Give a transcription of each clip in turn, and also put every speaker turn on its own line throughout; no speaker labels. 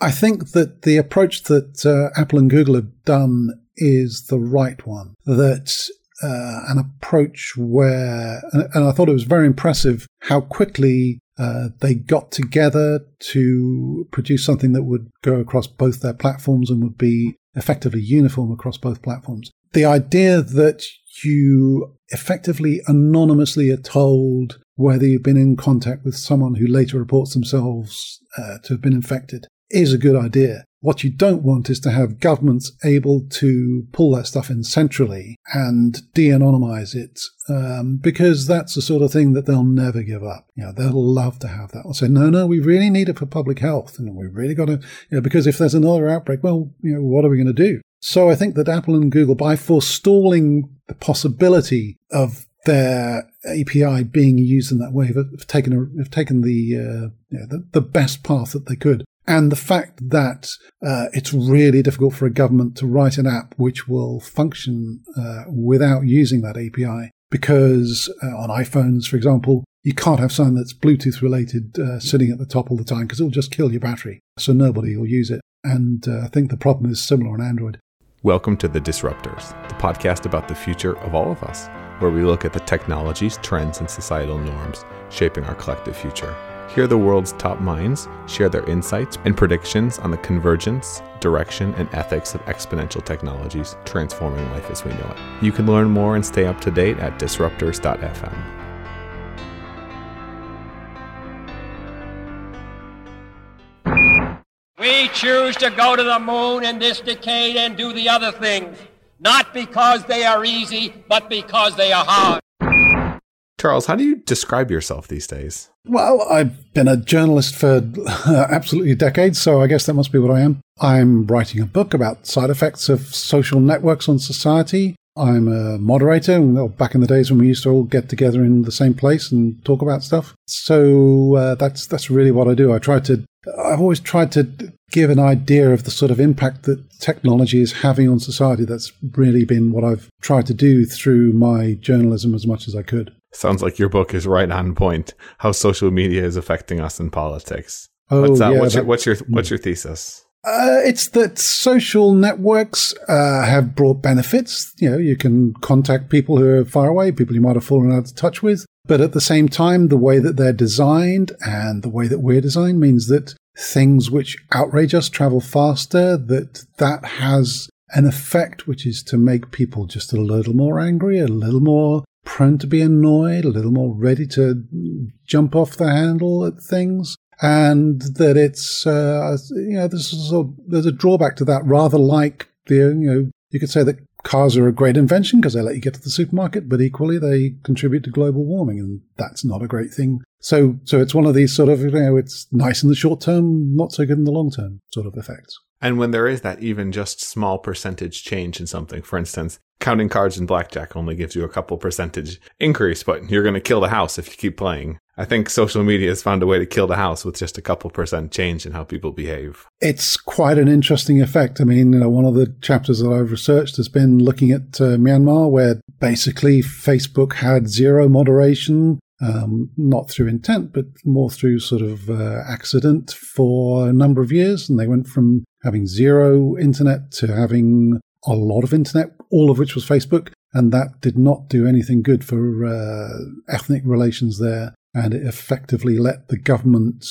I think that the approach that uh, Apple and Google have done is the right one. That uh, an approach where, and I thought it was very impressive how quickly uh, they got together to produce something that would go across both their platforms and would be effectively uniform across both platforms. The idea that you effectively anonymously are told whether you've been in contact with someone who later reports themselves uh, to have been infected is a good idea. What you don't want is to have governments able to pull that stuff in centrally and de-anonymize it, um, because that's the sort of thing that they'll never give up. You know, they'll love to have that. They'll say, no, no, we really need it for public health, and we really got to, you know, because if there's another outbreak, well, you know, what are we going to do? So I think that Apple and Google, by forestalling the possibility of their API being used in that way, have taken have taken the, uh, you know, the the best path that they could. And the fact that uh, it's really difficult for a government to write an app which will function uh, without using that API, because uh, on iPhones, for example, you can't have something that's Bluetooth related uh, sitting at the top all the time because it'll just kill your battery. So nobody will use it. And uh, I think the problem is similar on Android.
Welcome to The Disruptors, the podcast about the future of all of us, where we look at the technologies, trends, and societal norms shaping our collective future. Hear the world's top minds share their insights and predictions on the convergence, direction, and ethics of exponential technologies transforming life as we know it. You can learn more and stay up to date at disruptors.fm.
We choose to go to the moon in this decade and do the other things, not because they are easy, but because they are hard.
Charles, how do you describe yourself these days?
Well, I've been a journalist for absolutely decades, so I guess that must be what I am. I'm writing a book about side effects of social networks on society. I'm a moderator. Back in the days when we used to all get together in the same place and talk about stuff, so uh, that's that's really what I do. I try to. I've always tried to give an idea of the sort of impact that technology is having on society. That's really been what I've tried to do through my journalism as much as I could.
Sounds like your book is right on point. How social media is affecting us in politics.
Oh,
what's that?
yeah,
what's, your, what's your what's your thesis?
Uh, it's that social networks uh, have brought benefits. You know, you can contact people who are far away, people you might have fallen out of touch with. But at the same time, the way that they're designed and the way that we're designed means that things which outrage us travel faster, that that has an effect which is to make people just a little more angry, a little more prone to be annoyed, a little more ready to jump off the handle at things and that it's uh, you know there's a, there's a drawback to that rather like the you know you could say that cars are a great invention because they let you get to the supermarket but equally they contribute to global warming and that's not a great thing. So so it's one of these sort of you know it's nice in the short term not so good in the long term sort of effects
And when there is that even just small percentage change in something, for instance, counting cards in blackjack only gives you a couple percentage increase, but you're going to kill the house if you keep playing. I think social media has found a way to kill the house with just a couple percent change in how people behave.
it's quite an interesting effect. I mean, you know, one of the chapters that I've researched has been looking at uh, Myanmar, where basically Facebook had zero moderation, um, not through intent, but more through sort of uh, accident for a number of years. And they went from having zero internet to having a lot of internet, all of which was Facebook. And that did not do anything good for uh, ethnic relations there. And it effectively let the government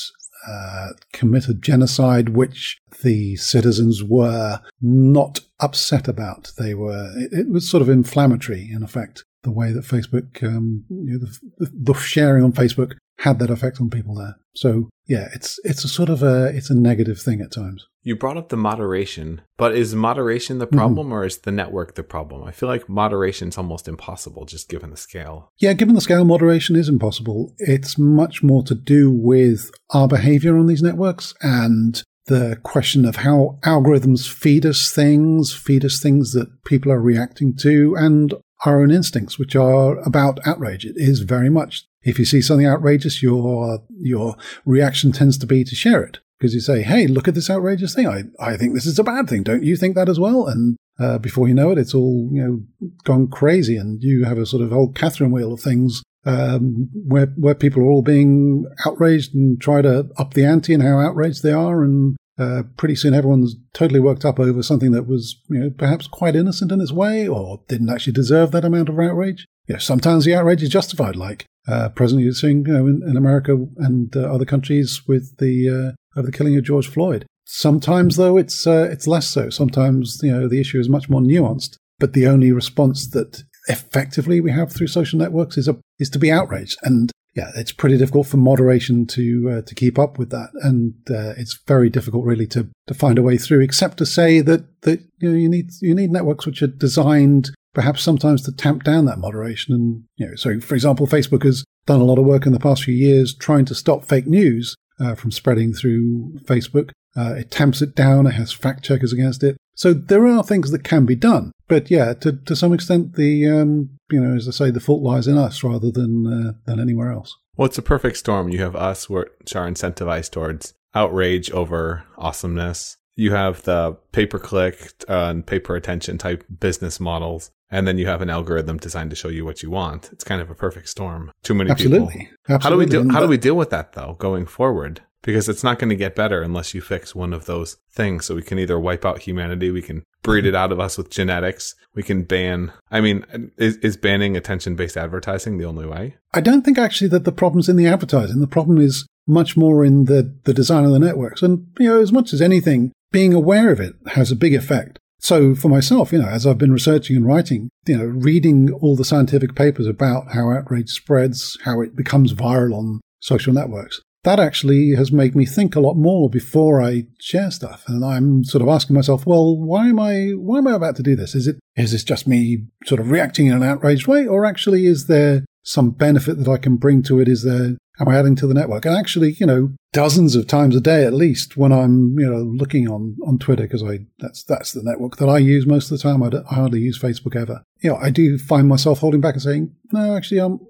uh, a genocide, which the citizens were not upset about. They were, it, it was sort of inflammatory, in effect, the way that Facebook, um, you know, the, the sharing on Facebook had that effect on people there. So yeah, it's, it's a sort of a, it's a negative thing at times.
You brought up the moderation, but is moderation the mm-hmm. problem or is the network the problem? I feel like moderation is almost impossible just given the scale.
Yeah, given the scale, moderation is impossible. It's much more to do with our behavior on these networks and the question of how algorithms feed us things, feed us things that people are reacting to, and our own instincts, which are about outrage. It is very much if you see something outrageous, your your reaction tends to be to share it because you say, "Hey, look at this outrageous thing. I I think this is a bad thing. Don't you think that as well?" And uh, before you know it, it's all you know gone crazy, and you have a sort of old Catherine wheel of things um, where where people are all being outraged and try to up the ante and how outraged they are, and uh, pretty soon everyone's totally worked up over something that was, you know, perhaps quite innocent in its way or didn't actually deserve that amount of outrage. You know, sometimes the outrage is justified, like uh, presently seeing you know, in, in America and uh, other countries with the of the killing of George Floyd. Sometimes, though, it's uh, it's less so. Sometimes, you know, the issue is much more nuanced. But the only response that effectively we have through social networks is a, is to be outraged, and yeah, it's pretty difficult for moderation to uh, to keep up with that, and uh, it's very difficult really to, to find a way through. Except to say that that you know you need you need networks which are designed perhaps sometimes to tamp down that moderation. And you know, so for example, Facebook has done a lot of work in the past few years trying to stop fake news uh, from spreading through Facebook. Uh, it tamps it down. It has fact checkers against it. So there are things that can be done. But yeah, to, to some extent, the um, you know, as I say, the fault lies in us rather than uh, than anywhere else.
Well, it's a perfect storm. You have us, which are incentivized towards outrage over awesomeness. You have the pay per click uh, and pay per attention type business models, and then you have an algorithm designed to show you what you want. It's kind of a perfect storm. Too many
Absolutely.
people.
Absolutely.
How do we deal? How do we deal with that though, going forward? because it's not going to get better unless you fix one of those things. So we can either wipe out humanity, we can breed it out of us with genetics, we can ban. I mean, is, is banning attention based advertising the only way?
I don't think actually that the problem's in the advertising. The problem is much more in the, the design of the networks. And, you know, as much as anything, being aware of it has a big effect. So for myself, you know, as I've been researching and writing, you know, reading all the scientific papers about how outrage spreads, how it becomes viral on social networks, that actually has made me think a lot more before I share stuff. And I'm sort of asking myself, well, why am I why am I about to do this? Is it is this just me sort of reacting in an outraged way, or actually is there some benefit that I can bring to it? Is there am I adding to the network? And actually, you know, dozens of times a day at least when I'm you know looking on on Twitter because I that's that's the network that I use most of the time. I, I hardly use Facebook ever. You know, I do find myself holding back and saying, no, actually, um,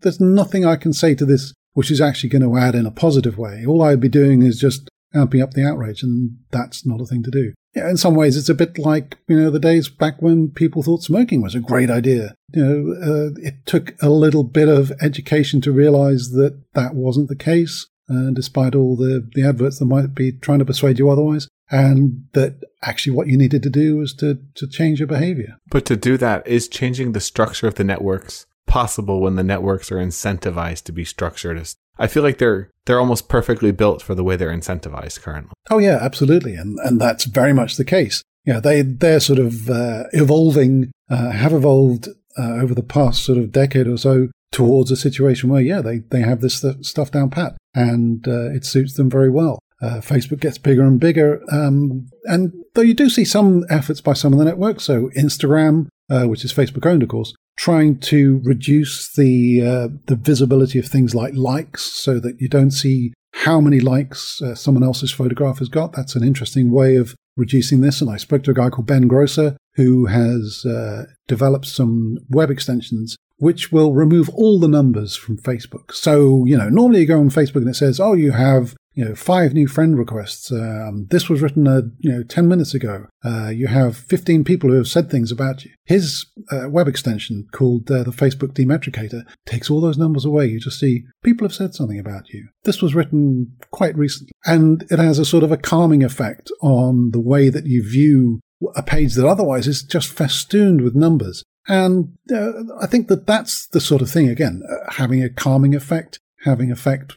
there's nothing I can say to this which is actually going to add in a positive way. All I'd be doing is just amping up the outrage, and that's not a thing to do. Yeah, in some ways, it's a bit like you know the days back when people thought smoking was a great idea. You know, uh, it took a little bit of education to realize that that wasn't the case, uh, despite all the the adverts that might be trying to persuade you otherwise. And that actually what you needed to do was to, to change your behavior.
But to do that is changing the structure of the networks possible when the networks are incentivized to be structured as I feel like they're they're almost perfectly built for the way they're incentivized currently.
Oh yeah, absolutely, and and that's very much the case. Yeah, they they're sort of uh, evolving, uh, have evolved uh, over the past sort of decade or so towards a situation where yeah, they they have this stuff down pat, and uh, it suits them very well. Uh, Facebook gets bigger and bigger, um, and though you do see some efforts by some of the networks, so Instagram, uh, which is Facebook owned, of course, trying to reduce the uh, the visibility of things like likes, so that you don't see how many likes uh, someone else's photograph has got. That's an interesting way of reducing this. And I spoke to a guy called Ben Grosser who has uh, developed some web extensions which will remove all the numbers from Facebook. So, you know, normally you go on Facebook and it says, oh, you have you know, five new friend requests. Um, this was written, uh, you know, 10 minutes ago. Uh, you have 15 people who have said things about you. His uh, web extension called uh, the Facebook Demetricator takes all those numbers away. You just see people have said something about you. This was written quite recently and it has a sort of a calming effect on the way that you view a page that otherwise is just festooned with numbers. And uh, I think that that's the sort of thing, again, uh, having a calming effect having effects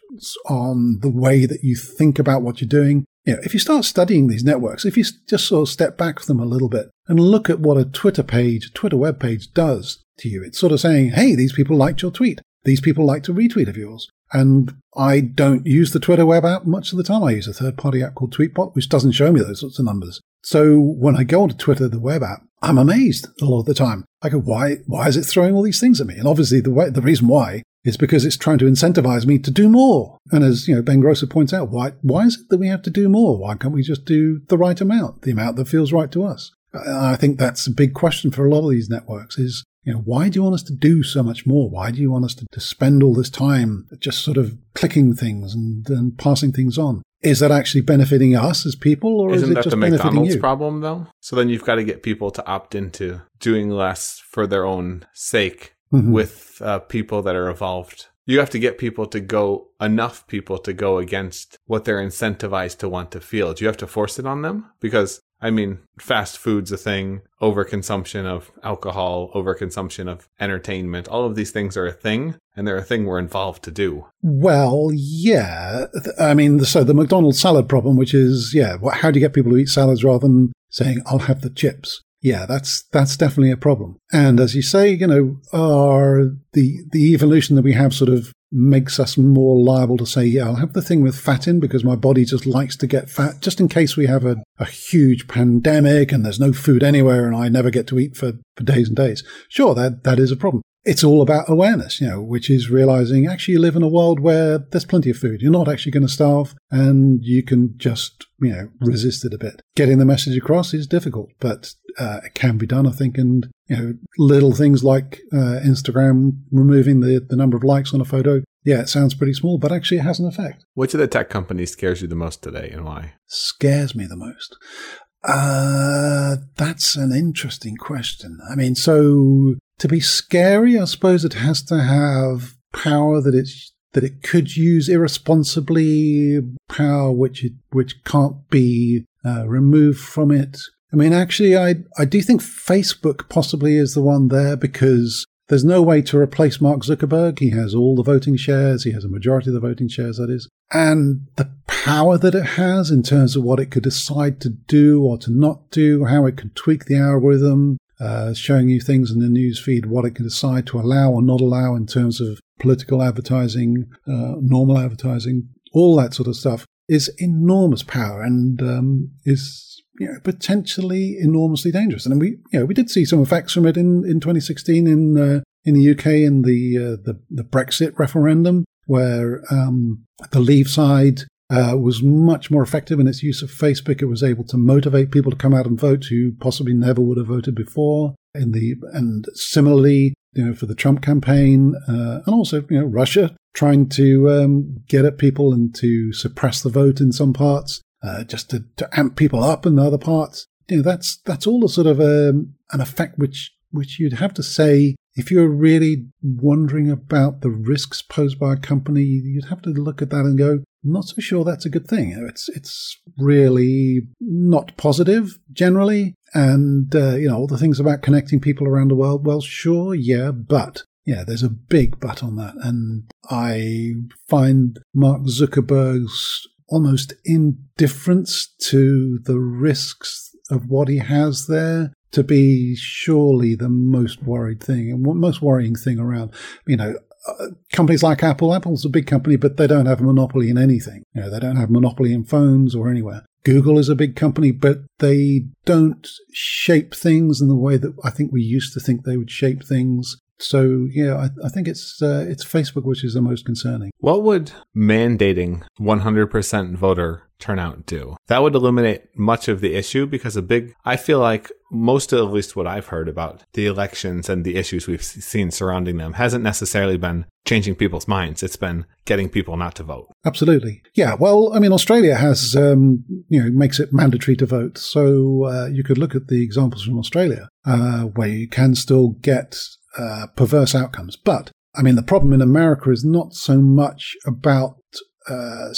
on the way that you think about what you're doing. You know, if you start studying these networks, if you just sort of step back from them a little bit and look at what a Twitter page, Twitter web page does to you, it's sort of saying, hey, these people liked your tweet. These people like to retweet of yours. And I don't use the Twitter web app much of the time. I use a third party app called Tweetbot, which doesn't show me those sorts of numbers. So when I go onto Twitter, the web app, I'm amazed a lot of the time. I go, why, why is it throwing all these things at me? And obviously the way, the reason why is because it's trying to incentivize me to do more. And as you know, Ben Grosser points out, why why is it that we have to do more? Why can't we just do the right amount, the amount that feels right to us? I think that's a big question for a lot of these networks is, you know, why do you want us to do so much more? Why do you want us to, to spend all this time just sort of clicking things and, and passing things on? Is that actually benefiting us as people, or
Isn't
is it
that
just
the
benefiting
McDonald's
you?
problem though? So then you've got to get people to opt into doing less for their own sake
Mhm.
with uh, people that are evolved you have to get people to go enough people to go against what they're incentivized to want to feel. Do you have to force it on them? Because I mean, fast food's a thing, overconsumption of alcohol, overconsumption of entertainment, all of these things are a thing, and they're a thing we're involved to do.
Well, yeah. I mean, so the McDonald's salad problem, which is, yeah, how do you get people to eat salads rather than saying, I'll have the chips? Yeah, that's that's definitely a problem. And as you say, you know, our the the evolution that we have sort of makes us more liable to say, yeah, I'll have the thing with fat in because my body just likes to get fat, just in case we have a, a huge pandemic and there's no food anywhere and I never get to eat for, for days and days. Sure, that that is a problem it's all about awareness, you know, which is realizing actually you live in a world where there's plenty of food. You're not actually going to starve and you can just, you know, resist it a bit. Getting the message across is difficult, but uh, it can be done, I think. And, you know, little things like uh, Instagram removing the, the number of likes on a photo. Yeah, it sounds pretty small, but actually it has an effect.
Which of the tech companies scares you the most today and why?
Scares me the most. Uh, that's an interesting question. I mean, so to be scary, I suppose it has to have power that it's that it could use irresponsibly, power which it, which can't be uh, removed from it. I mean, actually, I I do think Facebook possibly is the one there because there's no way to replace Mark Zuckerberg. He has all the voting shares. He has a majority of the voting shares, that is. And the power that it has in terms of what it could decide to do or to not do, how it can tweak the algorithm, uh, showing you things in the news feed, what it can decide to allow or not allow in terms of political advertising, uh, normal advertising, all that sort of stuff is enormous power and um, is you know, potentially enormously dangerous. And we, you know, we did see some effects from it in, in 2016 in uh, in the UK in the, uh, the, the Brexit referendum, where um, the Leave side uh, was much more effective in its use of Facebook. It was able to motivate people to come out and vote who possibly never would have voted before. In the and similarly, you know, for the Trump campaign, uh, and also you know Russia trying to um, get at people and to suppress the vote in some parts, uh, just to, to amp people up in the other parts. You know, that's that's all a sort of um, an effect which which you'd have to say if you're really wondering about the risks posed by a company, you'd have to look at that and go, not so sure that's a good thing. It's it's really not positive generally, and uh, you know all the things about connecting people around the world. Well, sure, yeah, but yeah, there's a big but on that, and I find Mark Zuckerberg's almost indifference to the risks of what he has there to be surely the most worried thing and most worrying thing around. You know, uh, companies like Apple, Apple's a big company, but they don't have a monopoly in anything. You know, they don't have monopoly in phones or anywhere. Google is a big company, but they don't shape things in the way that I think we used to think they would shape things. So yeah, I, I think it's uh, it's Facebook which is the most concerning.
What would mandating 100% voter turnout do? That would eliminate much of the issue because a big, I feel like most of at least what I've heard about the elections and the issues we've seen surrounding them hasn't necessarily been changing people's minds. It's been getting people not to vote.
Absolutely. Yeah. Well, I mean, Australia has, um, you know, makes it mandatory to vote. So uh, you could look at the examples from Australia uh, where you can still get uh, perverse outcomes. But I mean, the problem in America is not so much about uh,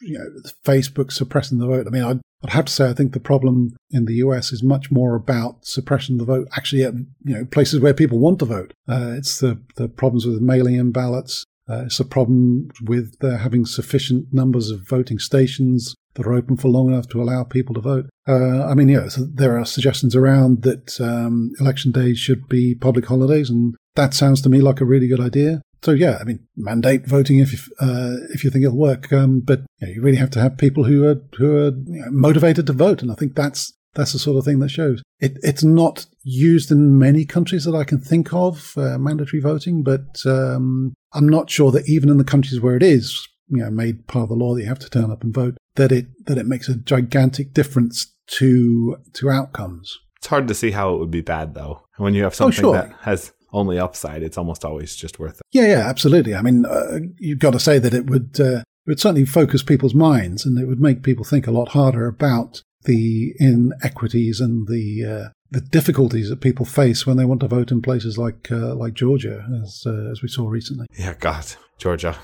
you know Facebook suppressing the vote. I mean, I'd, I'd, have to say I think the problem in the US is much more about suppression of the vote. Actually, at you know places where people want to vote, uh, it's the the problems with mailing in ballots. Uh, it's a problem with uh, having sufficient numbers of voting stations that are open for long enough to allow people to vote. Uh, I mean, yeah, so there are suggestions around that um, election days should be public holidays, and that sounds to me like a really good idea so yeah, I mean, mandate voting if you, uh, if you think it'll work, um, but you, know, you, really have to have people who are who are you know, motivated to vote, and I think that's that's the sort of thing that shows. It, it's not used in many countries that I can think of, uh, mandatory voting, but um, I'm not sure that even in the countries where it is, you know, made part of the law that you have to turn up and vote, that it that it makes a gigantic difference to to outcomes.
It's hard to see how it would be bad though when you have oh, something oh, sure. that has only upside, it's almost always just worth it.
Yeah, yeah, absolutely. I mean, uh, you've got to say that it would uh, it would certainly focus people's minds, and it would make people think a lot harder about the inequities and the uh, the difficulties that people face when they want to vote in places like uh, like Georgia, as uh, as we saw recently.
Yeah, God, Georgia,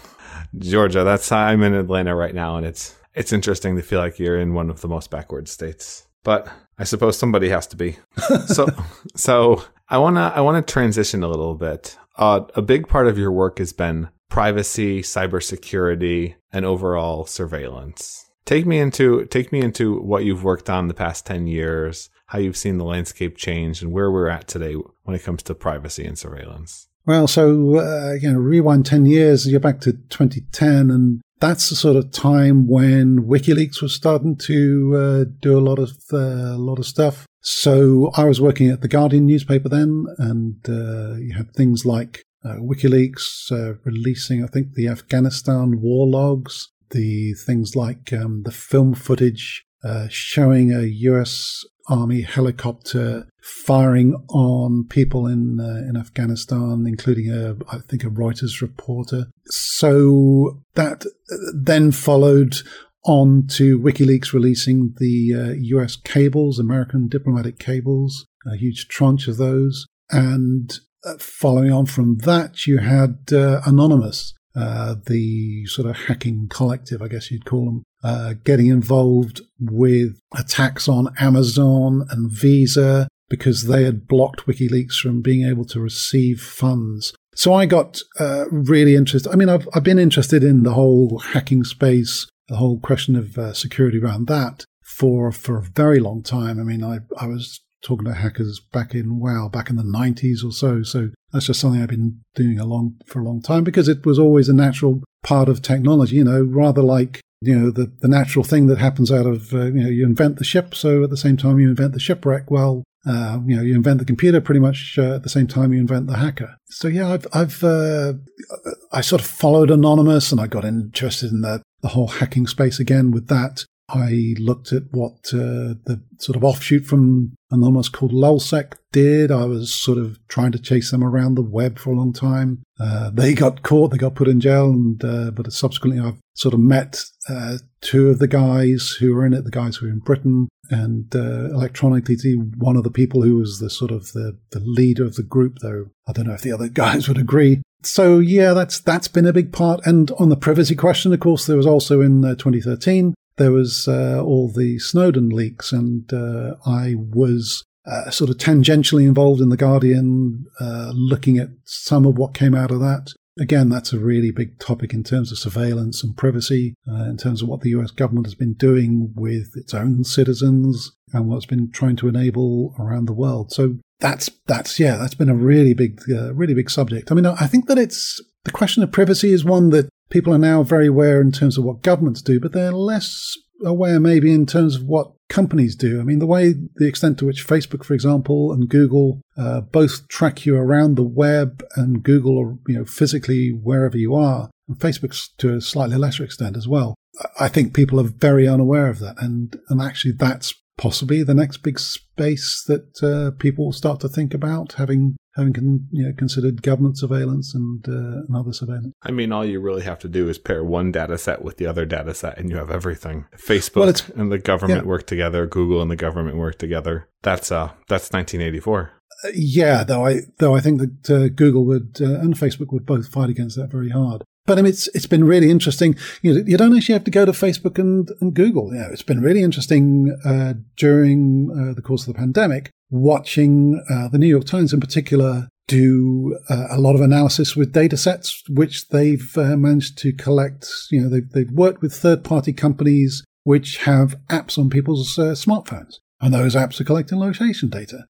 Georgia. That's I'm in Atlanta right now, and it's it's interesting to feel like you're in one of the most backward states. But I suppose somebody has to be. so so I wanna I wanna transition a little bit. Uh, a big part of your work has been privacy, cybersecurity, and overall surveillance. Take me into take me into what you've worked on the past 10 years, how you've seen the landscape change and where we're at today when it comes to privacy and surveillance.
Well, so uh, you know, rewind 10 years, you're back to 2010 and that's the sort of time when WikiLeaks was starting to uh, do a lot of uh, a lot of stuff. So I was working at the Guardian newspaper then, and uh, you had things like uh, WikiLeaks uh, releasing, I think, the Afghanistan war logs, the things like um, the film footage uh, showing a U.S. Army helicopter firing on people in uh, in Afghanistan, including a I think a Reuters reporter. So that then followed on to WikiLeaks releasing the uh, U.S. cables, American diplomatic cables, a huge tranche of those, and uh, following on from that, you had uh, Anonymous, uh, the sort of hacking collective, I guess you'd call them, uh, getting involved with attacks on Amazon and Visa because they had blocked WikiLeaks from being able to receive funds. So I got uh, really interested. I mean, I've, I've been interested in the whole hacking space, the whole question of uh, security around that for for a very long time. I mean, I, I was talking to hackers back in wow back in the 90s or so so that's just something i've been doing a long for a long time because it was always a natural part of technology you know rather like you know the, the natural thing that happens out of uh, you know you invent the ship. So at the same time you invent the shipwreck well uh, you know you invent the computer pretty much uh, at the same time you invent the hacker. So yeah i've i've uh, i sort of followed anonymous and i got interested in the the whole hacking space again with that I looked at what uh, the sort of offshoot from Anonymous called Lulzsec did. I was sort of trying to chase them around the web for a long time. Uh, they got caught, they got put in jail, and uh, but subsequently I've sort of met uh, two of the guys who were in it, the guys who were in Britain, and uh, electronically one of the people who was the sort of the, the leader of the group, though I don't know if the other guys would agree. So yeah, that's that's been a big part. And on the privacy question, of course, there was also in uh, 2013 there was uh, all the Snowden leaks, and uh, I was uh, sort of tangentially involved in the Guardian, uh, looking at some of what came out of that. Again, that's a really big topic in terms of surveillance and privacy, uh, in terms of what the US government has been doing with its own citizens and what's been trying to enable around the world. So that's that's yeah, that's been a really big, uh, really big subject. I mean, I think that it's the question of privacy is one that people are now very aware in terms of what governments do, but they're less aware maybe in terms of what companies do. I mean, the way, the extent to which Facebook, for example, and Google uh, both track you around the web and Google, you know, physically wherever you are, and Facebook's to a slightly lesser extent as well. I think people are very unaware of that. And, and actually that's possibly the next big space that uh, people will start to think about having having con- you know, considered government surveillance and, uh, and other surveillance.
I mean, all you really have to do is pair one data set with the other data set, and you have everything. Facebook well, and the government yeah. work together. Google and the government work together. That's uh, that's 1984. Uh,
yeah, though I though I think that uh, Google would uh, and Facebook would both fight against that very hard. But I mean, it's it's been really interesting. You know, you don't actually have to go to Facebook and, and Google. You know, it's been really interesting uh, during uh, the course of the pandemic watching uh, the New York Times in particular do uh, a lot of analysis with data sets, which they've uh, managed to collect. You know, they've, they've worked with third party companies which have apps on people's uh, smartphones. And those apps are collecting location data.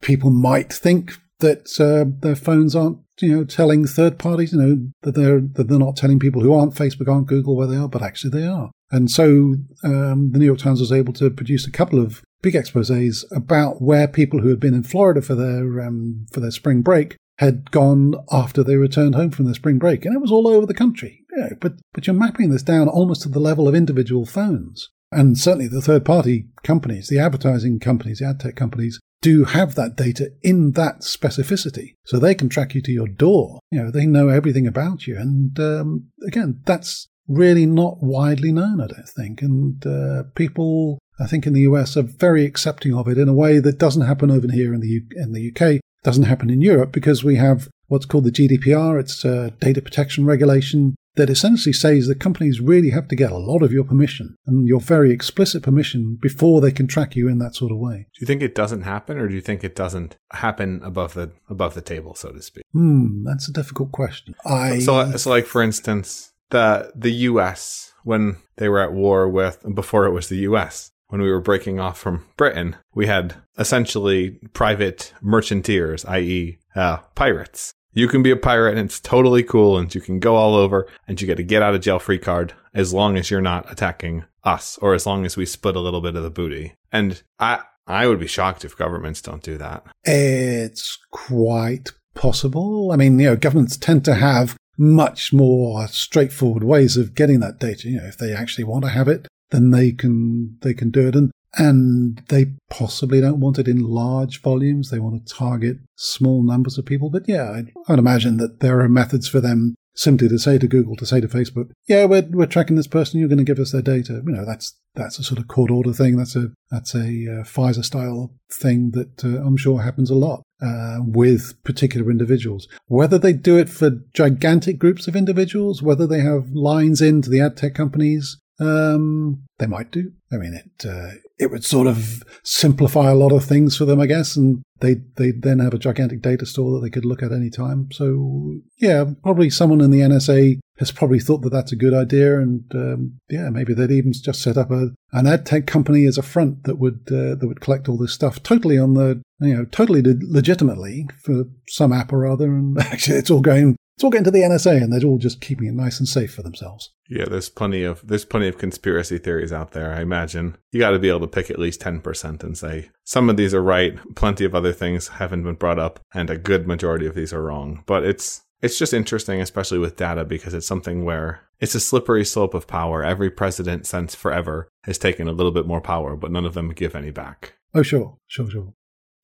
People might think that uh, their phones aren't, you know, telling third parties, you know, that they're that they're not telling people who aren't Facebook, aren't Google where they are, but actually they are. And so um, the New York Times was able to produce a couple of big exposés about where people who had been in Florida for their um, for their spring break had gone after they returned home from their spring break, and it was all over the country. Yeah, but but you're mapping this down almost to the level of individual phones, and certainly the third party companies, the advertising companies, the ad tech companies. Do have that data in that specificity, so they can track you to your door. You know, they know everything about you, and um, again, that's really not widely known, I don't think. And uh, people I think in the US are very accepting of it in a way that doesn't happen over here in the U- in the UK, doesn't happen in Europe because we have what's called the GDPR. It's a data protection regulation that essentially says that companies really have to get a lot of your permission and your very explicit permission before they can track you in that sort of way.
Do you think it doesn't happen, or do you think it doesn't happen above the above the table, so to speak?
Hmm, that's a difficult question. I
So, so like for instance, the the U.S. when they were at war with before it was the U.S. When we were breaking off from Britain, we had essentially private merchanteers, i.e., uh, pirates. You can be a pirate and it's totally cool and you can go all over and you get a get out of jail free card as long as you're not attacking us or as long as we split a little bit of the booty. And I, I would be shocked if governments don't do that.
It's quite possible. I mean, you know, governments tend to have much more straightforward ways of getting that data. You know, if they actually want to have it, then they can they can do it. And and they possibly don't want it in large volumes. They want to target small numbers of people. But yeah, I'd, I'd imagine that there are methods for them simply to say to Google, to say to Facebook, yeah, we're, we're tracking this person. You're going to give us their data. You know, that's, that's a sort of court order thing. That's a, that's a uh, FISA style thing that uh, I'm sure happens a lot. Uh, with particular individuals. Whether they do it for gigantic groups of individuals, whether they have lines into the ad tech companies, um, they might do. I mean, it uh, it would sort of simplify a lot of things for them, I guess, and they they then have a gigantic data store that they could look at any time. So yeah, probably someone in the NSA has probably thought that that's a good idea, and um, yeah, maybe they'd even just set up a an ad tech company as a front that would uh, that would collect all this stuff totally on the you know totally legitimately for some app or other, and actually it's all going it's all getting to the NSA, and they're all just keeping it nice and safe for themselves.
Yeah, there's plenty of there's plenty of conspiracy theories out there. I imagine you got to be able to pick at least ten percent and say some of these are right, plenty of other things haven't been brought up, and a good majority of these are wrong. But it's it's just interesting, especially with data, because it's something where it's a slippery slope of power. Every president since forever has taken a little bit more power, but none of them give any back.
Oh, sure, sure, sure.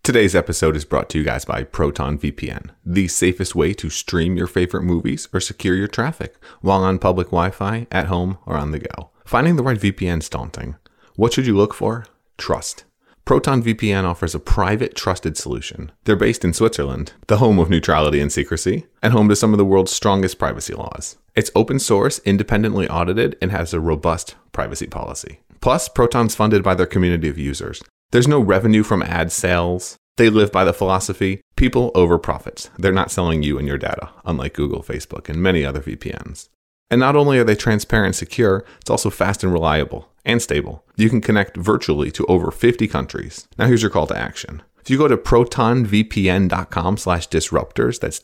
Today's episode is brought to you guys by Proton VPN, the safest way to stream your favorite movies or secure your traffic while on public Wi Fi, at home, or on the go. Finding the right VPN is daunting. What should you look for? Trust. Proton VPN offers a private, trusted solution. They're based in Switzerland, the home of neutrality and secrecy, and home to some of the world's strongest privacy laws. It's open source, independently audited, and has a robust privacy policy. Plus, Proton's funded by their community of users. There's no revenue from ad sales. They live by the philosophy people over profits. They're not selling you and your data, unlike Google, Facebook, and many other VPNs. And not only are they transparent and secure, it's also fast and reliable and stable. You can connect virtually to over 50 countries. Now here's your call to action. If you go to protonvpn.com slash disruptors, that's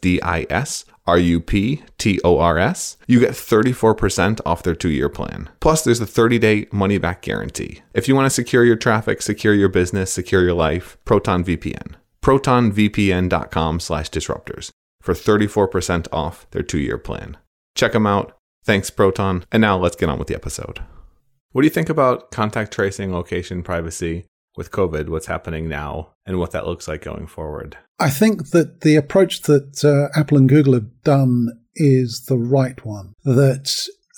D-I-S-R-U-P-T-O-R-S, you get 34% off their two-year plan. Plus, there's a 30-day money-back guarantee. If you want to secure your traffic, secure your business, secure your life, Proton VPN. protonvpn.com slash disruptors for 34% off their two-year plan. Check them out. Thanks, Proton. And now let's get on with the episode. What do you think about contact tracing, location privacy, with COVID, what's happening now, and what that looks like going forward?
I think that the approach that uh, Apple and Google have done is the right one. That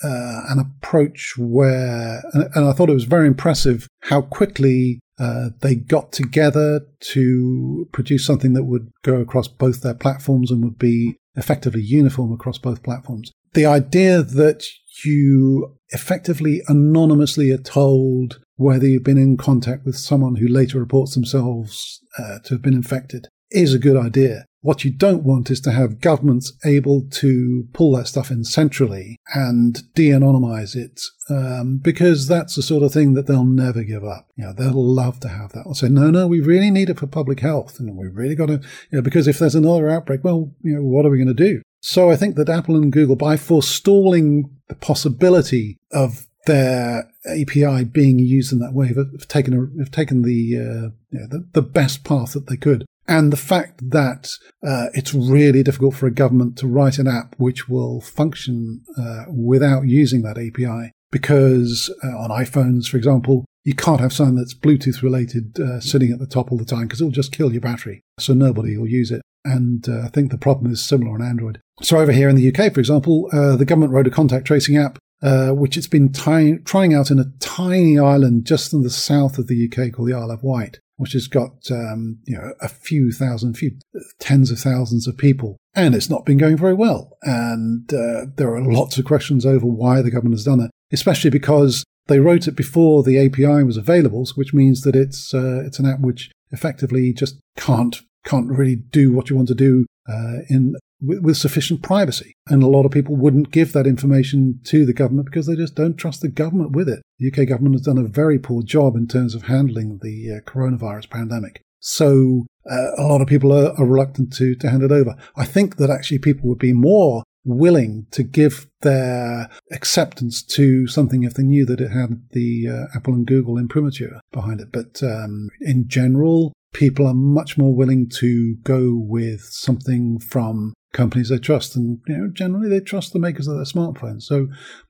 uh, an approach where, and I thought it was very impressive how quickly uh, they got together to produce something that would go across both their platforms and would be effectively uniform across both platforms. The idea that you effectively anonymously are told whether you've been in contact with someone who later reports themselves uh, to have been infected is a good idea. What you don't want is to have governments able to pull that stuff in centrally and de-anonymize it, um, because that's the sort of thing that they'll never give up. You know, they'll love to have that. They'll say, no, no, we really need it for public health, and we've really got to, you know, because if there's another outbreak, well, you know, what are we going to do? So I think that Apple and Google, by forestalling the possibility of their API being used in that way, have taken a, have taken the, uh, the the best path that they could. And the fact that uh, it's really difficult for a government to write an app which will function uh, without using that API, because uh, on iPhones, for example, you can't have something that's Bluetooth related uh, sitting at the top all the time because it'll just kill your battery. So nobody will use it. And uh, I think the problem is similar on Android. So over here in the UK, for example, the government wrote a contact tracing app uh, which it's been trying out in a tiny island just in the south of the UK called the Isle of Wight, which has got um, you know a few thousand, few tens of thousands of people, and it's not been going very well. And uh, there are lots of questions over why the government has done it, especially because they wrote it before the API was available, which means that it's uh, it's an app which effectively just can't can't really do what you want to do uh, in with, with, sufficient privacy. And a lot of people wouldn't give that information to the government because they just don't trust the government with it. The UK government has done a very poor job in terms of handling the uh, coronavirus pandemic. So uh, a lot of people are, are, reluctant to, to hand it over. I think that actually people would be more willing to give their acceptance to something if they knew that it had the uh, Apple and Google imprimatur behind it. But um, in general, people are much more willing to go with something from companies they trust. And you know, generally, they trust the makers of their smartphones. So,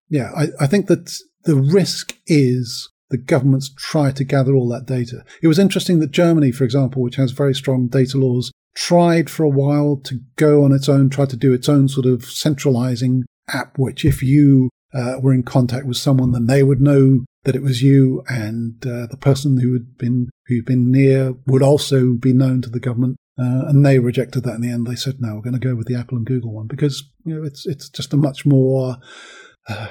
yeah, I, I think that the risk is the governments try to gather all that data. It was interesting that Germany, for example, which has very strong data laws, tried for a while to go on its own, try to do its own sort of centralizing app, which if you uh, were in contact with someone, then they would know that it was you, and uh, the person who had been who'd been near would also be known to the government. Uh, and they rejected that in the end. They said, "No, we're going to go with the Apple and Google one because you know it's it's just a much more uh,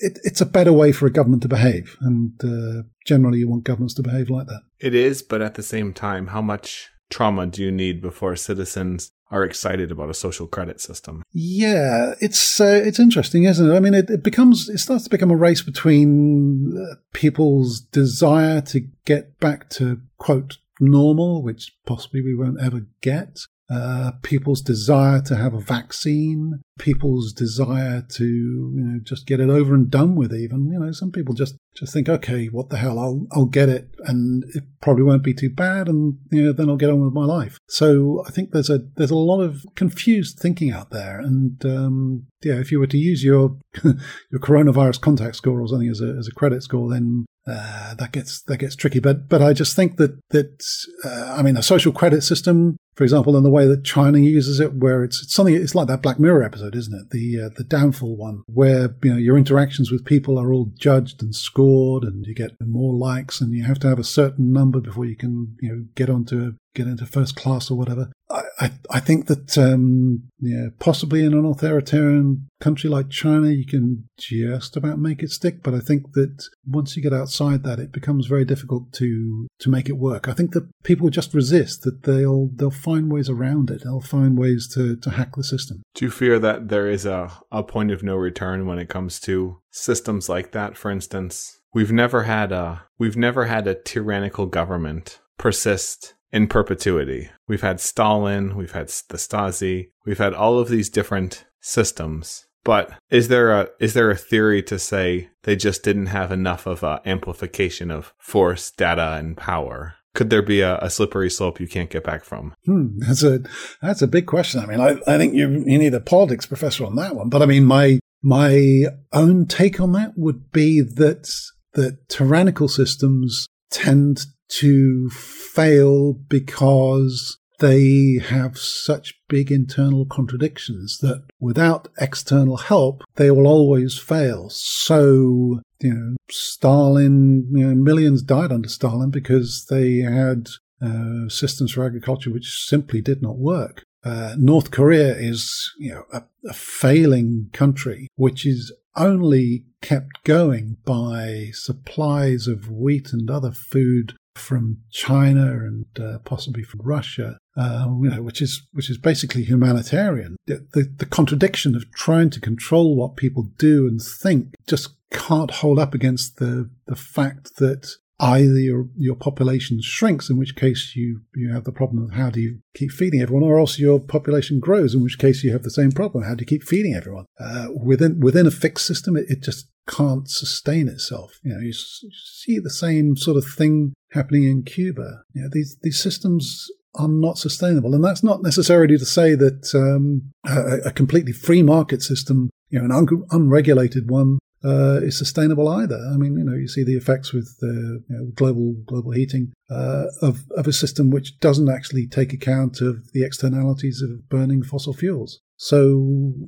it, it's a better way for a government to behave, and uh, generally you want governments to behave like that.
It is, but at the same time, how much trauma do you need before citizens are excited about a social credit system?
Yeah, it's uh, it's interesting, isn't it? I mean, it, it, becomes it starts to become a race between uh, people's desire to get back to quote normal, which possibly we won't ever get, uh, people's desire to have a vaccine, people's desire to you know just get it over and done with. Even you know some people just just think, okay, what the hell, I'll I'll get it, and it probably won't be too bad, and you know then I'll get on with my life. So I think there's a there's a lot of confused thinking out there, and um, yeah, if you were to use your your coronavirus contact score or something as a as a credit score, then uh, that gets that gets tricky. But but I just think that that uh, I mean a social credit system, for example, in the way that China uses it, where it's, it's something it's like that Black Mirror episode, isn't it? The uh, the downfall one, where you know your interactions with people are all judged and scored, and you get more likes, and you have to have a certain number before you can you know get onto get into first class or whatever. I, I, I think that um, yeah, possibly in an authoritarian country like China, you can just about make it stick. But I think that once you get outside that, it becomes very difficult to to make it work. I think that people just resist. That they'll they'll find ways around it. They'll find ways to to hack the system.
Do you fear that there is a a point of no return when it comes to systems like that? For instance, we've never had a we've never had a tyrannical government persist in perpetuity. We've had Stalin, we've had the Stasi, we've had all of these different systems. But is there a is there a theory to say they just didn't have enough of a amplification of force, data, and power? Could there be a, a slippery slope you can't get back from?
Hmm, that's a that's a big question. I mean, I, I think you you need a politics professor on that one. But I mean, my my own take on that would be that that tyrannical systems tend to fail because they have such big internal contradictions that without external help, they will always fail. So, you know, Stalin, you know, millions died under Stalin because they had uh, systems for agriculture which simply did not work. Uh, North Korea is, you know, a, a failing country which is only kept going by supplies of wheat and other food from China and uh, possibly from Russia, uh, you know, which is which is basically humanitarian. The, the, the contradiction of trying to control what people do and think just can't hold up against the the fact that either your your population shrinks, in which case you you have the problem of how do you keep feeding everyone, or else your population grows, in which case you have the same problem. How do you keep feeding everyone uh, within within a fixed system? It, it just can't sustain itself. You know, you see the same sort of thing happening in Cuba. You know, these these systems are not sustainable, and that's not necessarily to say that um, a, a, completely free market system, you know, an un- unregulated one, uh, is sustainable either. I mean, you know, you see the effects with the you know, global global heating uh, of of a system which doesn't actually take account of the externalities of burning fossil fuels. So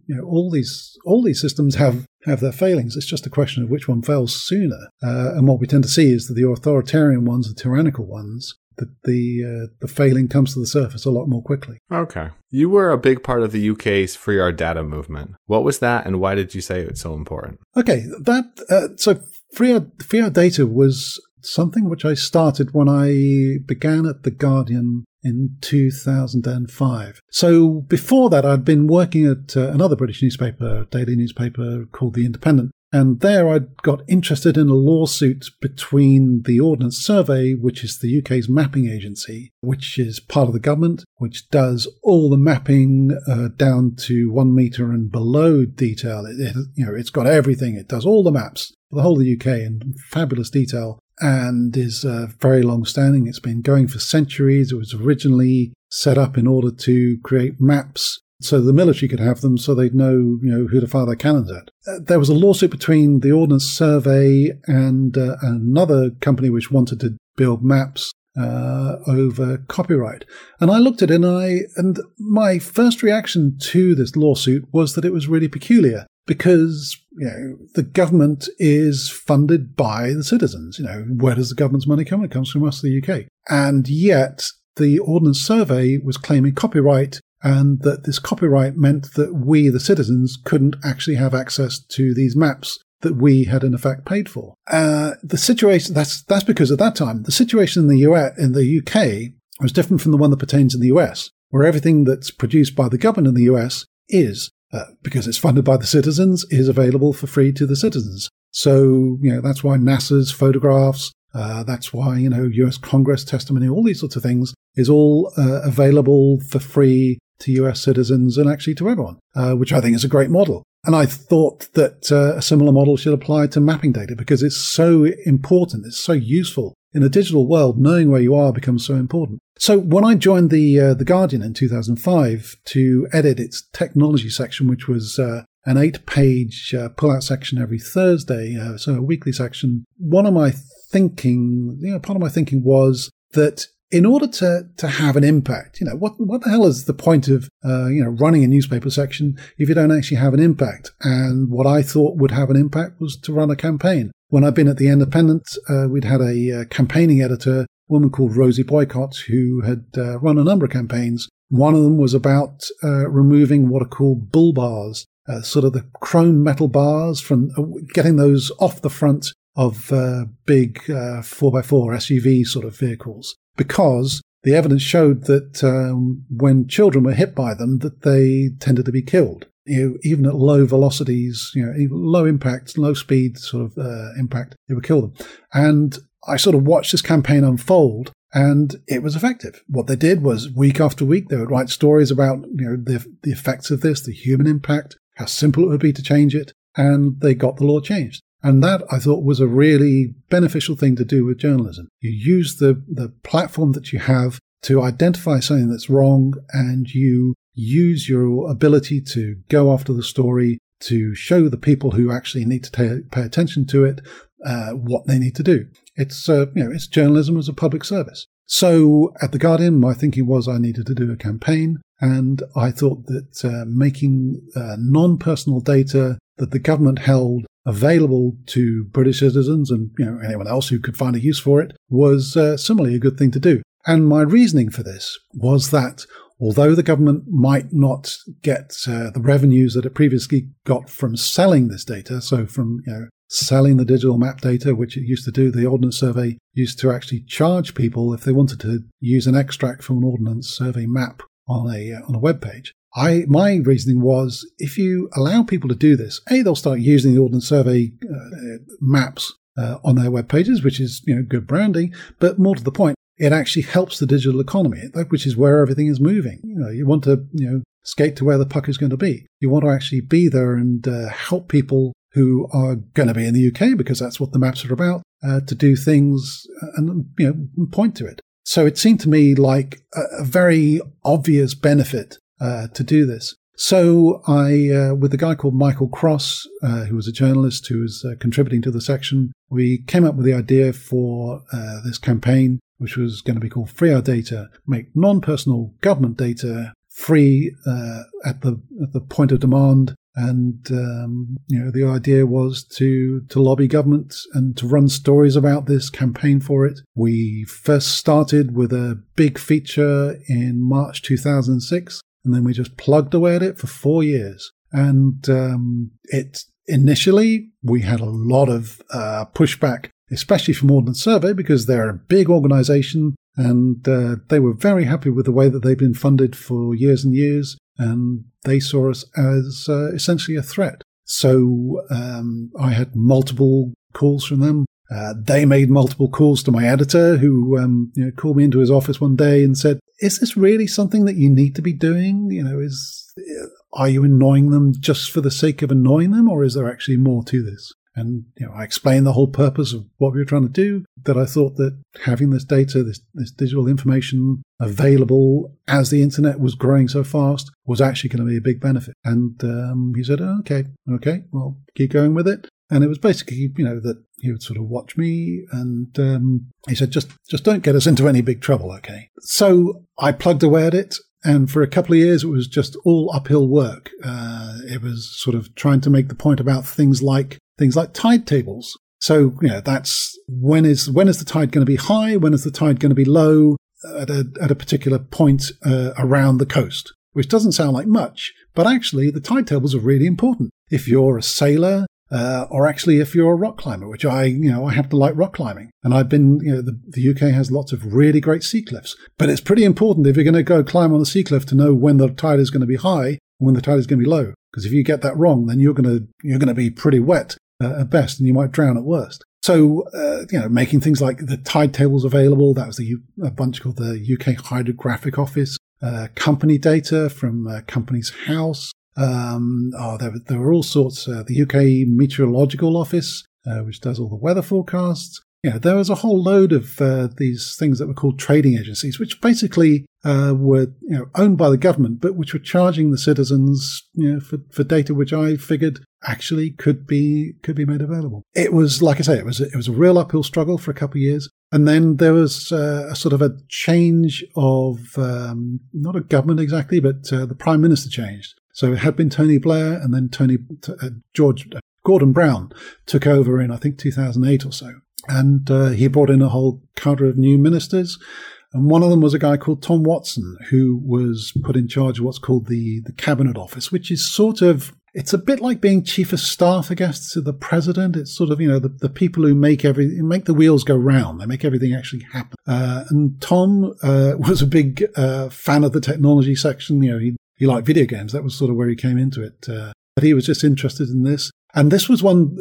you know, all these all these systems have have their failings. It's just a question of which one fails sooner. Uh, and what we tend to see is that the authoritarian ones, the tyrannical ones, that the uh, the failing comes to the surface a lot more quickly.
Okay. You were a big part of the UK's Free Our Data movement. What was that, and why did you say it's so important?
Okay, that uh, so Free Our, Free Our Data was something which I started when I began at the Guardian in 2005. So before that, I'd been working at uh, another British newspaper, daily newspaper called The Independent. And there I got interested in a lawsuit between the Ordnance Survey, which is the UK's mapping agency, which is part of the government, which does all the mapping uh, down to one metre and below detail. It, it, you know, it's got everything. It does all the maps for the whole of the UK in fabulous detail and is uh, very long standing. It's been going for centuries. It was originally set up in order to create maps so the military could have them so they'd know, you know, who to fire their cannons at. Uh, there was a lawsuit between the Ordnance Survey and uh, another company which wanted to build maps uh, over copyright. And I looked at it and I, and my first reaction to this lawsuit was that it was really peculiar because you know the government is funded by the citizens. You know, where does the government's money come? It comes from us, the UK, and yet the Ordnance Survey was claiming copyright. And that this copyright meant that we, the citizens, couldn't actually have access to these maps that we had in effect paid for. Uh, the situation that's that's because at that time the situation in the US in the UK was different from the one that pertains in the US, where everything that's produced by the government in the US is uh, because it's funded by the citizens, is available for free to the citizens. So, you know, that's why NASA's photographs, uh, that's why, you know, US Congress testimony, all these sorts of things is all uh, available for free to US citizens and actually to everyone, uh, which I think is a great model. And I thought that uh, a similar model should apply to mapping data because it's so important, it's so useful. In a digital world, knowing where you are becomes so important. So when I joined the uh, the Guardian in 2005 to edit its technology section, which was uh, an eight-page uh, pull-out section every Thursday, uh, so a weekly section, one of my thinking, you know, part of my thinking was that in order to to have an impact, you know, what what the hell is the point of uh, you know running a newspaper section if you don't actually have an impact? And what I thought would have an impact was to run a campaign. When I've been at the Independent, uh, we'd had a uh, campaigning editor woman called Rosie Boycott who had uh, run a number of campaigns. One of them was about uh, removing what are called bull bars, uh, sort of the chrome metal bars from uh, getting those off the front of uh, big 4x4 uh, SUV sort of vehicles, because the evidence showed that um, when children were hit by them, that they tended to be killed. You know, even at low velocities, you know, low impact, low speed sort of uh, impact, it would kill them. And I sort of watched this campaign unfold and it was effective. What they did was week after week, they would write stories about, you know, the, the effects of this, the human impact, how simple it would be to change it. And they got the law changed. And that I thought was a really beneficial thing to do with journalism. You use the, the platform that you have to identify something that's wrong and you use your ability to go after the story to show the people who actually need to t- pay attention to it uh, what they need to do. It's uh, you know it's journalism as a public service. So at the Guardian, my thinking was I needed to do a campaign, and I thought that uh, making uh, non-personal data that the government held available to British citizens and you know anyone else who could find a use for it was uh, similarly a good thing to do. And my reasoning for this was that although the government might not get uh, the revenues that it previously got from selling this data, so from you know selling the digital map data, which it used to do. The Ordnance Survey used to actually charge people if they wanted to use an extract from an Ordnance Survey map on a uh, on a web page. I my reasoning was if you allow people to do this, a they'll start using the Ordnance Survey uh, maps uh, on their web pages, which is you know good branding. But more to the point, it actually helps the digital economy, which is where everything is moving. You know, you want to you know skate to where the puck is going to be. You want to actually be there and uh, help people who are going to be in the UK because that's what the maps are about, uh, to do things and you know point to it. So it seemed to me like a very obvious benefit uh, to do this. So I, uh, with a guy called Michael Cross, uh, who was a journalist who was uh, contributing to the section, we came up with the idea for uh, this campaign, which was going to be called Free Our Data, make non-personal government data free uh, at the at the point of demand And um, you know, the idea was to to lobby government and to run stories about this, campaign for it. We first started with a big feature in March 2006, and then we just plugged away at it for four years. And um, it initially we had a lot of uh, pushback, especially from Ordnance Survey because they're a big organisation and uh, they were very happy with the way that they've been funded for years and years, and they saw us as uh, essentially a threat. So um, I had multiple calls from them. Uh, they made multiple calls to my editor, who um, you know, called me into his office one day and said, "Is this really something that you need to be doing? You know, is are you annoying them just for the sake of annoying them, or is there actually more to this?" And you know, I explained the whole purpose of what we were trying to do. That I thought that having this data, this, this digital information available as the internet was growing so fast, was actually going to be a big benefit. And um, he said, oh, "Okay, okay, well, keep going with it." And it was basically, you know, that he would sort of watch me, and um, he said, "Just, just don't get us into any big trouble, okay?" So I plugged away at it, and for a couple of years, it was just all uphill work. Uh, it was sort of trying to make the point about things like things like tide tables. So, you know, that's when is when is the tide going to be high? When is the tide going to be low at a at a particular point uh, around the coast? Which doesn't sound like much, but actually the tide tables are really important. If you're a sailor, uh, or actually if you're a rock climber, which I, you know, I happen to like rock climbing. And I've been, you know, the, the UK has lots of really great sea cliffs, but it's pretty important if you're going to go climb on a sea cliff to know when the tide is going to be high and when the tide is going to be low. Because if you get that wrong, then you're going to, you're going to be pretty wet uh, at best, and you might drown at worst. So, uh, you know, making things like the tide tables available, that was a, a bunch called the UK Hydrographic Office, uh, company data from uh, Companies House. Um, oh, there, there were all sorts. Uh, the UK Meteorological Office, uh, which does all the weather forecasts yeah, there was a whole load of uh, these things that were called trading agencies, which basically uh, were you know, owned by the government, but which were charging the citizens you know, for, for data which I figured actually could be could be made available. It was like I say, it was it was a real uphill struggle for a couple of years, and then there was uh, a sort of a change of um, not a government exactly, but uh, the prime minister changed. So it had been Tony Blair, and then Tony uh, George Gordon Brown took over in I think 2008 or so. And uh, he brought in a whole cadre of new ministers. And one of them was a guy called Tom Watson, who was put in charge of what's called the, the Cabinet Office, which is sort of, it's a bit like being chief of staff, I guess, to the president. It's sort of, you know, the, the people who make everything, make the wheels go round. They make everything actually happen. Uh, and Tom uh, was a big uh, fan of the technology section. You know, he, he liked video games. That was sort of where he came into it. Uh, but he was just interested in this. And this was one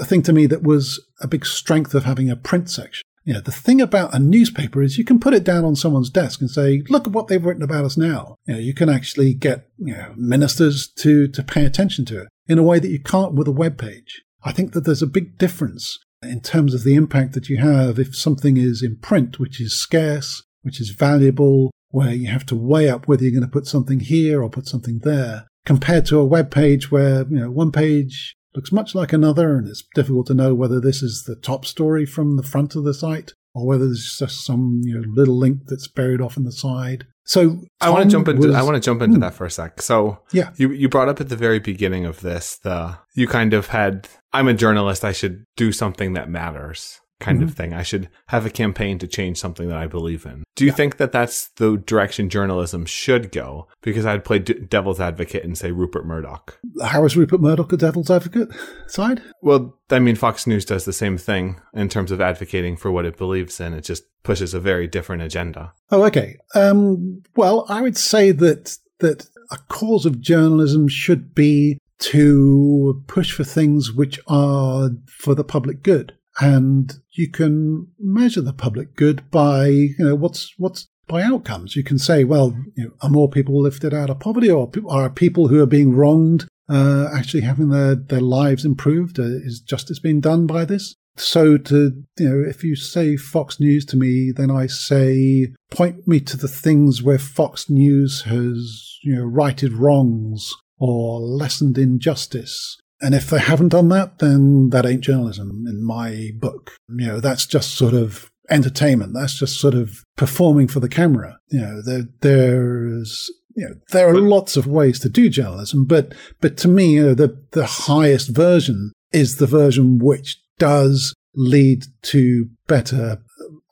uh, thing to me that was a big strength of having a print section. You know, the thing about a newspaper is you can put it down on someone's desk and say, look at what they've written about us now. You know, you can actually get, you know, ministers to, to pay attention to it in a way that you can't with a web page. I think that there's a big difference in terms of the impact that you have if something is in print, which is scarce, which is valuable, where you have to weigh up whether you're going to put something here or put something there, compared to a web page where, you know, one page looks much like another, and it's difficult to know whether this is the top story from the front of the site or whether there's just some you know, little link that's buried off in the side. So Tom
I want to jump into was, I want to jump into hmm. that for a sec. So
yeah,
you you brought up at the very beginning of this the you kind of had I'm a journalist. I should do something that matters kind mm-hmm. of thing. I should have a campaign to change something that I believe in. Do you yeah. think that that's the direction journalism should go? Because I'd play d- devil's advocate and say Rupert Murdoch.
How is Rupert Murdoch a devil's advocate side?
Well, I mean, Fox News does the same thing in terms of advocating for what it believes in. It just pushes a very different agenda.
Oh, okay. Um, well, I would say that that a cause of journalism should be to push for things which are for the public good and you can measure the public good by you know what's what's by outcomes. You can say, well, you know, are more people lifted out of poverty, or are people who are being wronged uh, actually having their their lives improved? Uh, is justice being done by this? So to you know, if you say Fox News to me, then I say point me to the things where Fox News has you know righted wrongs or lessened injustice and if they haven't done that, then that ain't journalism in my book. You know, that's just sort of entertainment. That's just sort of performing for the camera. You know, there, there's you know, there are lots of ways to do journalism, but but to me, you know, the the highest version is the version which does lead to better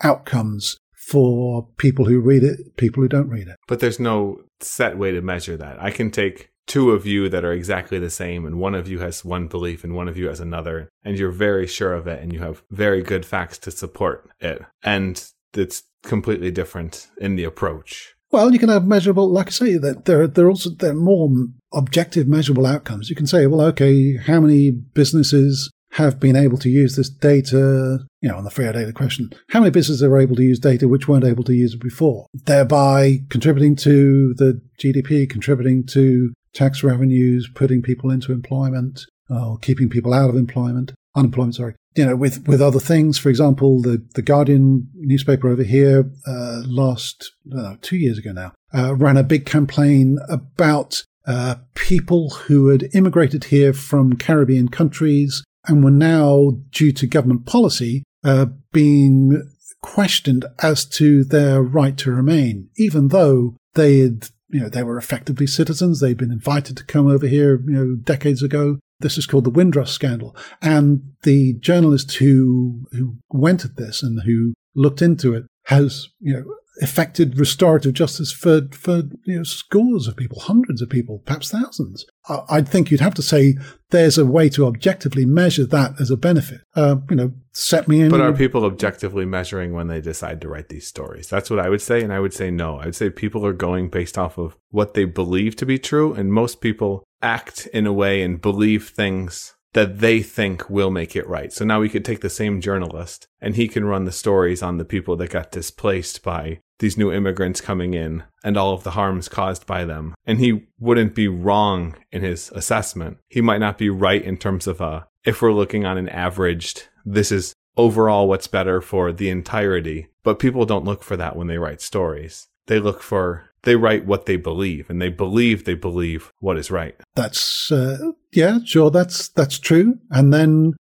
outcomes for people who read it, people who don't read it.
But there's no set way to measure that. I can take two of you that are exactly the same, and one of you has one belief and one of you has another, and you're very sure of it, and you have very good facts to support it. And it's completely different in the approach.
Well, you can have measurable, like I say, that there, there are also there are more objective, measurable outcomes. You can say, well, okay, how many businesses have been able to use this data, you know, on the free data question, how many businesses are able to use data which weren't able to use it before, thereby contributing to the GDP, contributing to tax revenues, putting people into employment, or keeping people out of employment, unemployment, sorry. You know, with, with other things, for example, the, the Guardian newspaper over here, uh, last, know, two years ago now, uh, ran a big campaign about uh, people who had immigrated here from Caribbean countries and were now, due to government policy, uh, being questioned as to their right to remain, even though they had, you know, they were effectively citizens. They'd been invited to come over here, you know, decades ago. This is called the Windrush scandal. And the journalist who, who went at this and who looked into it has, you know, effected restorative justice for for you know, scores of people, hundreds of people, perhaps thousands. I, would think you'd have to say there's a way to objectively measure that as a benefit. Uh, you know, set me in.
But are people objectively measuring when they decide to write these stories? That's what I would say, and I would say no. I would say people are going based off of what they believe to be true, and most people act in a way and believe things that they think will make it right. So now we could take the same journalist and he can run the stories on the people that got displaced by these new immigrants coming in and all of the harms caused by them. And he wouldn't be wrong in his assessment. He might not be right in terms of, uh, if we're looking on an averaged, this is overall what's better for the entirety. But people don't look for that when they write stories. They look for they write what they believe and they believe they believe what is right.
That's uh, yeah sure that's that's true. And then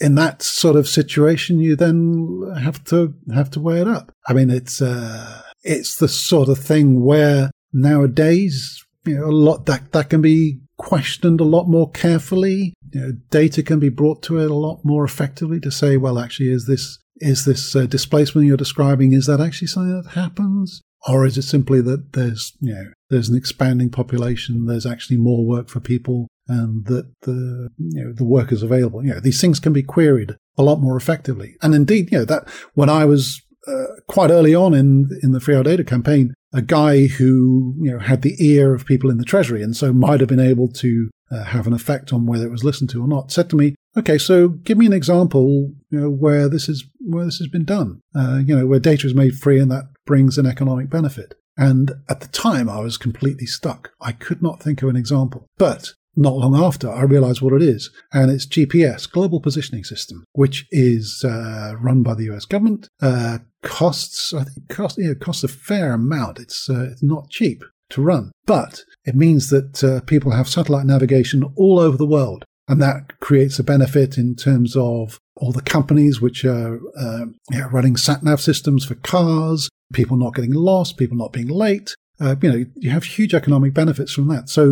in that sort of situation you then have to have to weigh it up. I mean it's uh, it's the sort of thing where nowadays you know a lot that that can be questioned a lot more carefully. You know, data can be brought to it a lot more effectively to say well actually is this is this uh, displacement you're describing is that actually something that happens or is it simply that there's, you know, there's an expanding population, there's actually more work for people, and that the, you know, the work is available? You know, these things can be queried a lot more effectively. And indeed, you know, that when I was uh, quite early on in in the Free Our Data campaign, a guy who you know had the ear of people in the Treasury and so might have been able to uh, have an effect on whether it was listened to or not, said to me, "Okay, so give me an example, you know, where this is where this has been done. Uh, you know, where data is made free and that brings an economic benefit." And at the time, I was completely stuck. I could not think of an example. But not long after, I realized what it is. And it's GPS, Global Positioning System, which is uh, run by the US government. Uh, costs, I think, cost, know, costs a fair amount. It's, uh, it's not cheap to run. But it means that uh, people have satellite navigation all over the world. And that creates a benefit in terms of all the companies which are uh, running sat nav systems for cars, people not getting lost, people not being late. Uh, you know, you have huge economic benefits from that. So,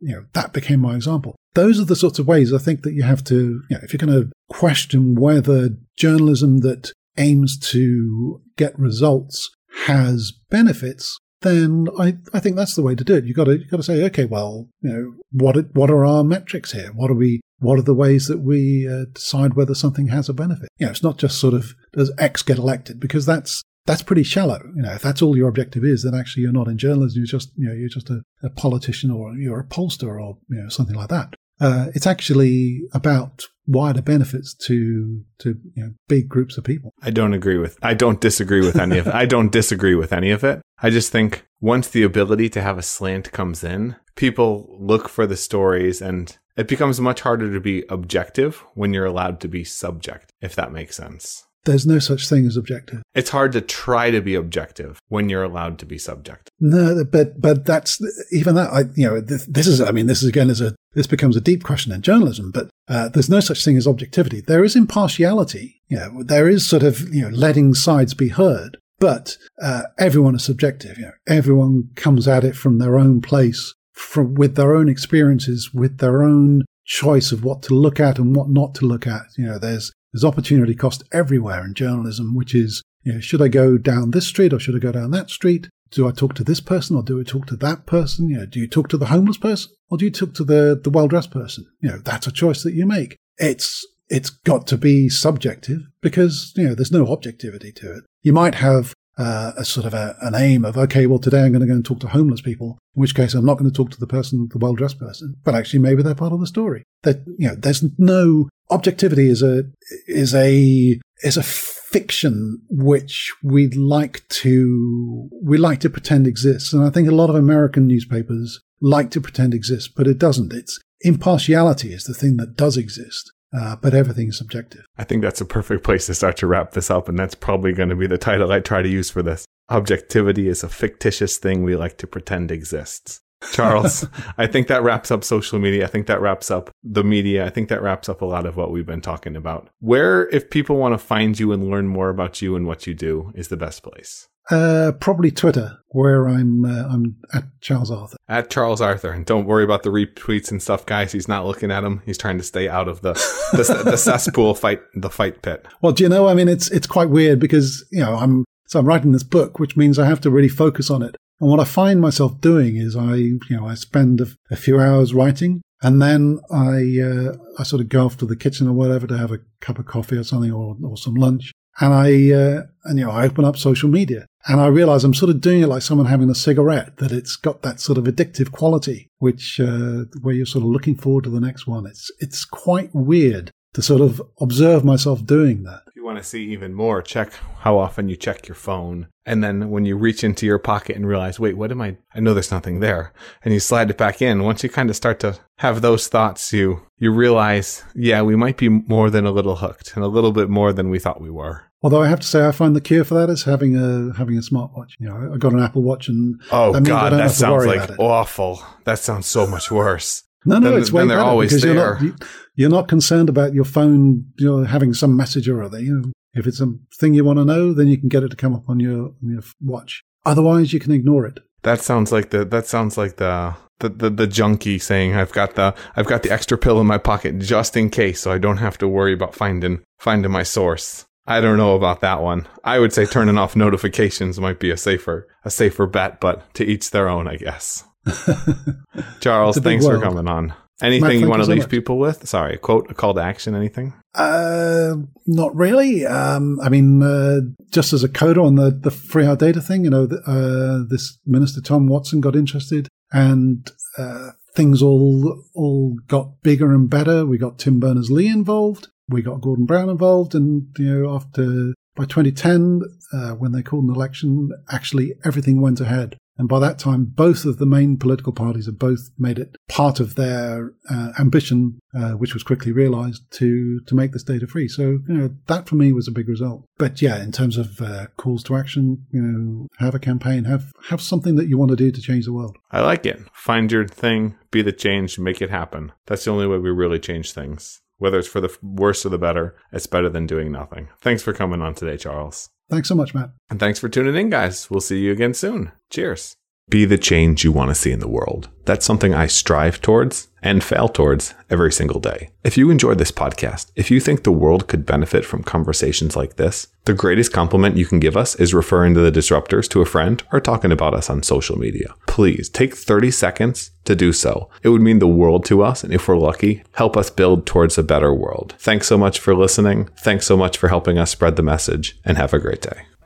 you know, that became my example. Those are the sorts of ways I think that you have to, you know, if you're going to question whether journalism that aims to get results has benefits, then I, I think that's the way to do it. You've got to, you've got to say, okay, well, you know, what, what are our metrics here? What are we, what are the ways that we uh, decide whether something has a benefit? You know, it's not just sort of, does X get elected? Because that's, that's pretty shallow. You know, if that's all your objective is, then actually you're not in journalism. You're just, you know, you're just a, a politician or you're a pollster or, you know, something like that. Uh, it's actually about wider benefits to to you know, big groups of people.
I don't agree with. I don't disagree with any of. I don't disagree with any of it. I just think once the ability to have a slant comes in, people look for the stories, and it becomes much harder to be objective when you're allowed to be subject. If that makes sense.
There's no such thing as objective.
It's hard to try to be objective when you're allowed to be subject.
No, but but that's even that. I you know this, this is. I mean, this is again is a this becomes a deep question in journalism. But uh, there's no such thing as objectivity. There is impartiality. You know, there is sort of you know letting sides be heard. But uh, everyone is subjective. You know, everyone comes at it from their own place, from with their own experiences, with their own choice of what to look at and what not to look at. You know, there's there's opportunity cost everywhere in journalism, which is, you know, should I go down this street or should I go down that street? Do I talk to this person or do I talk to that person? You know, do you talk to the homeless person or do you talk to the, the well dressed person? You know, that's a choice that you make. It's it's got to be subjective because you know there's no objectivity to it. You might have uh, a sort of a, an aim of okay, well today I'm going to go and talk to homeless people. In which case I'm not going to talk to the person, the well dressed person, but actually maybe they're part of the story. That you know, there's no objectivity is a is a is a fiction which we like to we like to pretend exists, and I think a lot of American newspapers like to pretend exists, but it doesn't. It's impartiality is the thing that does exist. Uh, but everything is subjective.
I think that's a perfect place to start to wrap this up, and that's probably going to be the title I try to use for this. Objectivity is a fictitious thing we like to pretend exists. Charles, I think that wraps up social media. I think that wraps up the media. I think that wraps up a lot of what we've been talking about. Where, if people want to find you and learn more about you and what you do, is the best place?
Uh, probably Twitter, where I'm uh, I'm at Charles Arthur.
At Charles Arthur, and don't worry about the retweets and stuff, guys. He's not looking at them. He's trying to stay out of the the, the cesspool fight, the fight pit.
Well, do you know? I mean, it's it's quite weird because you know I'm so I'm writing this book, which means I have to really focus on it. And what I find myself doing is I you know I spend a, a few hours writing, and then I uh, I sort of go off to the kitchen or whatever to have a cup of coffee or something or, or some lunch, and I uh, and you know I open up social media and I realize I'm sort of doing it like someone having a cigarette that it's got that sort of addictive quality which uh, where you're sort of looking forward to the next one. It's it's quite weird to sort of observe myself doing that
you want to see even more check how often you check your phone and then when you reach into your pocket and realize wait what am I I know there's nothing there and you slide it back in once you kind of start to have those thoughts you you realize yeah we might be more than a little hooked and a little bit more than we thought we were
Although I have to say, I find the cure for that is having a having a smartwatch. You know, I got an Apple Watch, and
oh god, that sounds like awful. That sounds so much worse.
No, no, it's way better because there. you're not you're not concerned about your phone, you know, having some message or other. You know, if it's a thing you want to know, then you can get it to come up on your on your watch. Otherwise, you can ignore it.
That sounds like the that sounds like the the, the, the junkie saying I've got the I've got the extra pill in my pocket just in case so I don't have to worry about finding finding my source. I don't know about that one. I would say turning off notifications might be a safer a safer bet, but to each their own, I guess. Charles, thanks world. for coming on. Anything you want to so leave much. people with? Sorry, a quote, a call to action, anything?
Uh, not really. Um, I mean, uh, just as a coda on the, the free our data thing, you know, uh, this minister Tom Watson got interested and, uh, things all, all got bigger and better. We got Tim Berners-Lee involved we got Gordon Brown involved, and you know, after by 2010, uh, when they called an election, actually everything went ahead. And by that time, both of the main political parties have both made it part of their uh, ambition, uh, which was quickly realized, to to make this data free. So, you know, that for me was a big result. But yeah, in terms of uh, calls to action, you know, have a campaign, have have something that you want to do to change the world.
I like it. Find your thing, be the change, make it happen. That's the only way we really change things whether it's for the worse or the better, it's better than doing nothing. Thanks for coming on today, Charles.
Thanks so much, Matt.
And thanks for tuning in, guys. We'll see you again soon. Cheers. Be the change you want to see in the world. That's something I strive towards and fail towards every single day. If you enjoyed this podcast, if you think the world could benefit from conversations like this, the greatest compliment you can give us is referring to the disruptors to a friend or talking about us on social media. Please take 30 seconds to do so. It would mean the world to us, and if we're lucky, help us build towards a better world. Thanks so much for listening. Thanks so much for helping us spread the message, and have a great day.